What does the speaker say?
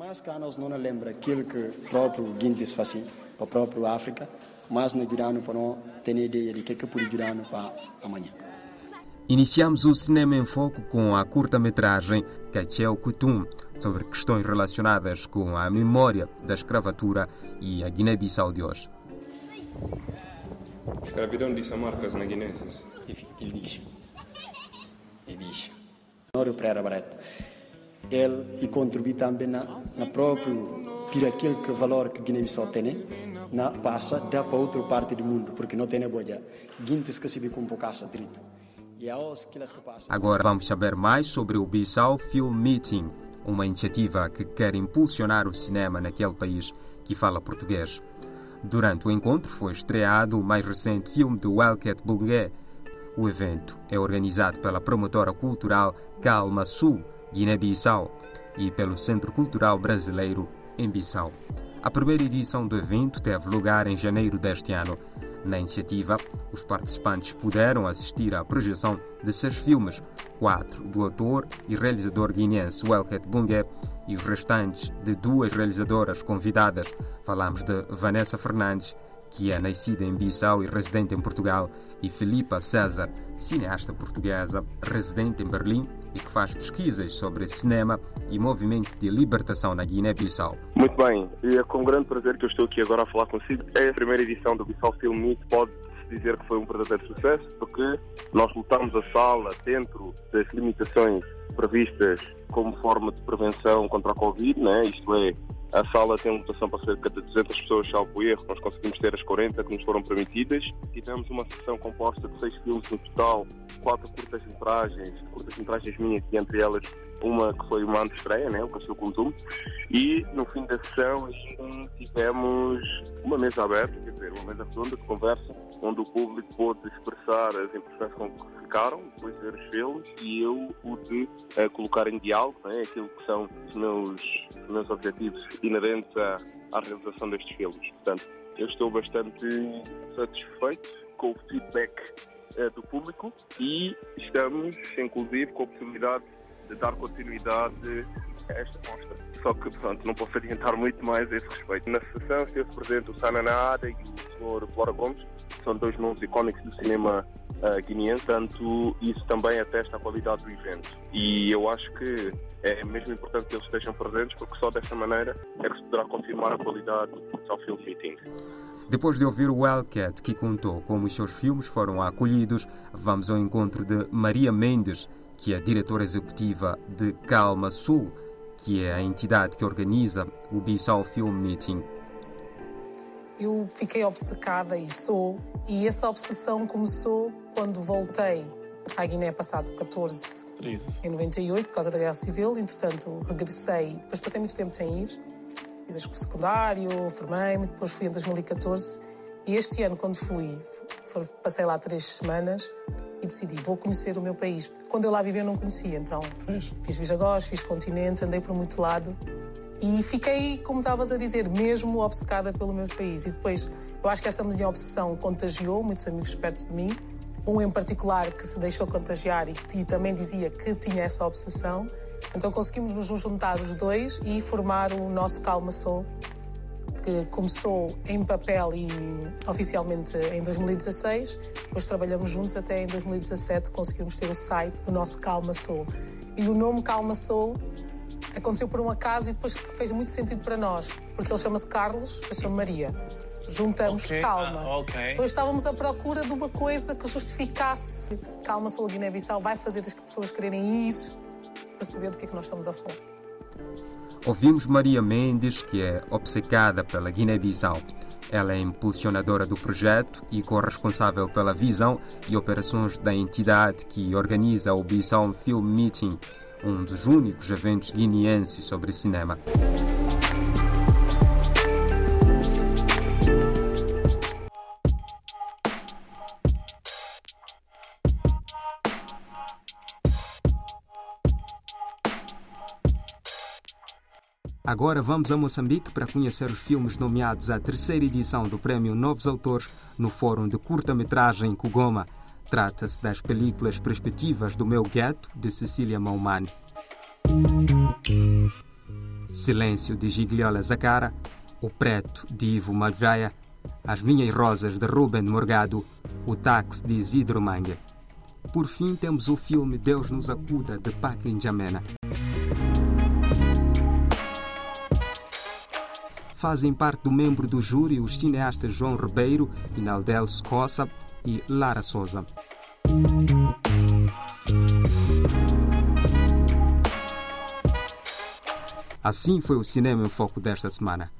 Mas cá nós não lembra aquilo que o próprio Guintes faz para a própria África, mas no Irano para não ter ideia de que é que pode Irano para amanhã. Iniciamos o Cinema em Foco com a curta-metragem Cacheu Kutum, sobre questões relacionadas com a memória da escravatura e a Guiné-Bissau de hoje. Escravidão de Samarcas na Guiné. Ele diz. Ele diz. Nório Pereira Barreto. Ele e contribui também na, na próprio tira aquele que valor que Guiné-Bissau tem na passa dá para outra parte do mundo porque não tem boia. Guintes que se com poucaça direito. Agora vamos saber mais sobre o Bissau Film Meeting, uma iniciativa que quer impulsionar o cinema naquele país que fala português. Durante o encontro foi estreado o mais recente filme de Welket Bungué. O evento é organizado pela promotora cultural Calma Sul, Guiné-Bissau, e pelo Centro Cultural Brasileiro em Bissau. A primeira edição do evento teve lugar em janeiro deste ano na iniciativa, os participantes puderam assistir à projeção de seis filmes, quatro do autor e realizador guineense Welket Bungue e os restantes de duas realizadoras convidadas. Falamos de Vanessa Fernandes que é nascida em Bissau e residente em Portugal, e Filipa César, cineasta portuguesa, residente em Berlim e que faz pesquisas sobre cinema e movimento de libertação na Guiné-Bissau. Muito bem, e é com grande prazer que eu estou aqui agora a falar consigo. É a primeira edição do Bissau Film Meet, pode dizer que foi um verdadeiro sucesso, porque nós lutamos a sala dentro das limitações previstas como forma de prevenção contra a Covid, né? isto é, a sala tem lotação para cerca de 200 pessoas, salvo erro. Nós conseguimos ter as 40 que nos foram permitidas. Tivemos uma sessão composta de seis filmes no total, quatro curtas-metragens, curtas-metragens minhas, e entre elas uma que foi uma antestreia, né, o Castelo Contum. E no fim da sessão tivemos uma mesa aberta, quer dizer, uma mesa redonda de conversa, onde o público pôde expressar as impressões com que ficaram, depois de ver os filmes, e eu pude uh, colocar em diálogo né, aquilo que são os meus, os meus objetivos inerentes à, à realização destes filmes. Portanto, eu estou bastante satisfeito com o feedback uh, do público e estamos, inclusive, com a possibilidade de dar continuidade a esta mostra. Só que, pronto, não posso adiantar muito mais a esse respeito. Na sessão esteve presente o Sananada e o Sr. Flora Gomes, são dois nomes icónicos do cinema guineense, tanto isso também atesta a qualidade do evento. E eu acho que é mesmo importante que eles estejam presentes, porque só desta maneira é que se poderá confirmar a qualidade do Film Meeting. Depois de ouvir o Wildcat, que contou como os seus filmes foram acolhidos, vamos ao encontro de Maria Mendes, que é diretora executiva de Calma Sul, que é a entidade que organiza o Bissau Film Meeting eu fiquei obcecada e sou, e essa obsessão começou quando voltei à Guiné passado 14 Isso. em 98 por causa da Guerra Civil. Entretanto, regressei, depois passei muito tempo sem ir. Fiz a secundário, formei-me, depois fui em 2014. E este ano, quando fui, passei lá três semanas e decidi, vou conhecer o meu país. Quando eu lá vivia, eu não conhecia, então fiz Visagós, fiz continente, andei por muito lado e fiquei, como estavas a dizer, mesmo obcecada pelo meu país. E depois, eu acho que essa minha obsessão contagiou muitos amigos perto de mim. Um em particular que se deixou contagiar e, e também dizia que tinha essa obsessão. Então conseguimos nos juntar os dois e formar o nosso Calma Soul, que começou em papel e oficialmente em 2016. Depois trabalhamos juntos até em 2017 conseguimos ter o site do nosso Calma Soul. E o nome Calma Soul aconteceu por um acaso e depois fez muito sentido para nós, porque ele chama-se Carlos, eu chamo Maria. Juntamos okay. calma. Ah, okay. Depois estávamos à procura de uma coisa que justificasse calma sobre a Guiné-Bissau, vai fazer as pessoas quererem ir para saber do que é que nós estamos a falar. Ouvimos Maria Mendes, que é obcecada pela Guiné-Bissau. Ela é impulsionadora do projeto e corresponsável pela visão e operações da entidade que organiza o Bissau Film Meeting, um dos únicos eventos guineenses sobre cinema. Agora vamos a Moçambique para conhecer os filmes nomeados à terceira edição do Prémio Novos Autores no Fórum de Curta-Metragem Kugoma. Trata-se das películas Perspectivas do Meu Gueto, de Cecília Maumani. Silêncio de Gigliola Zacara, O Preto de Ivo Magraia, As Minhas Rosas de Ruben Morgado, O Táxi de Isidro Mangue. Por fim, temos o filme Deus nos acuda de Paquim Jamena. Fazem parte do membro do júri os cineastas João Ribeiro, Inaldel Scossa e Lara Souza. Assim foi o Cinema em Foco desta semana.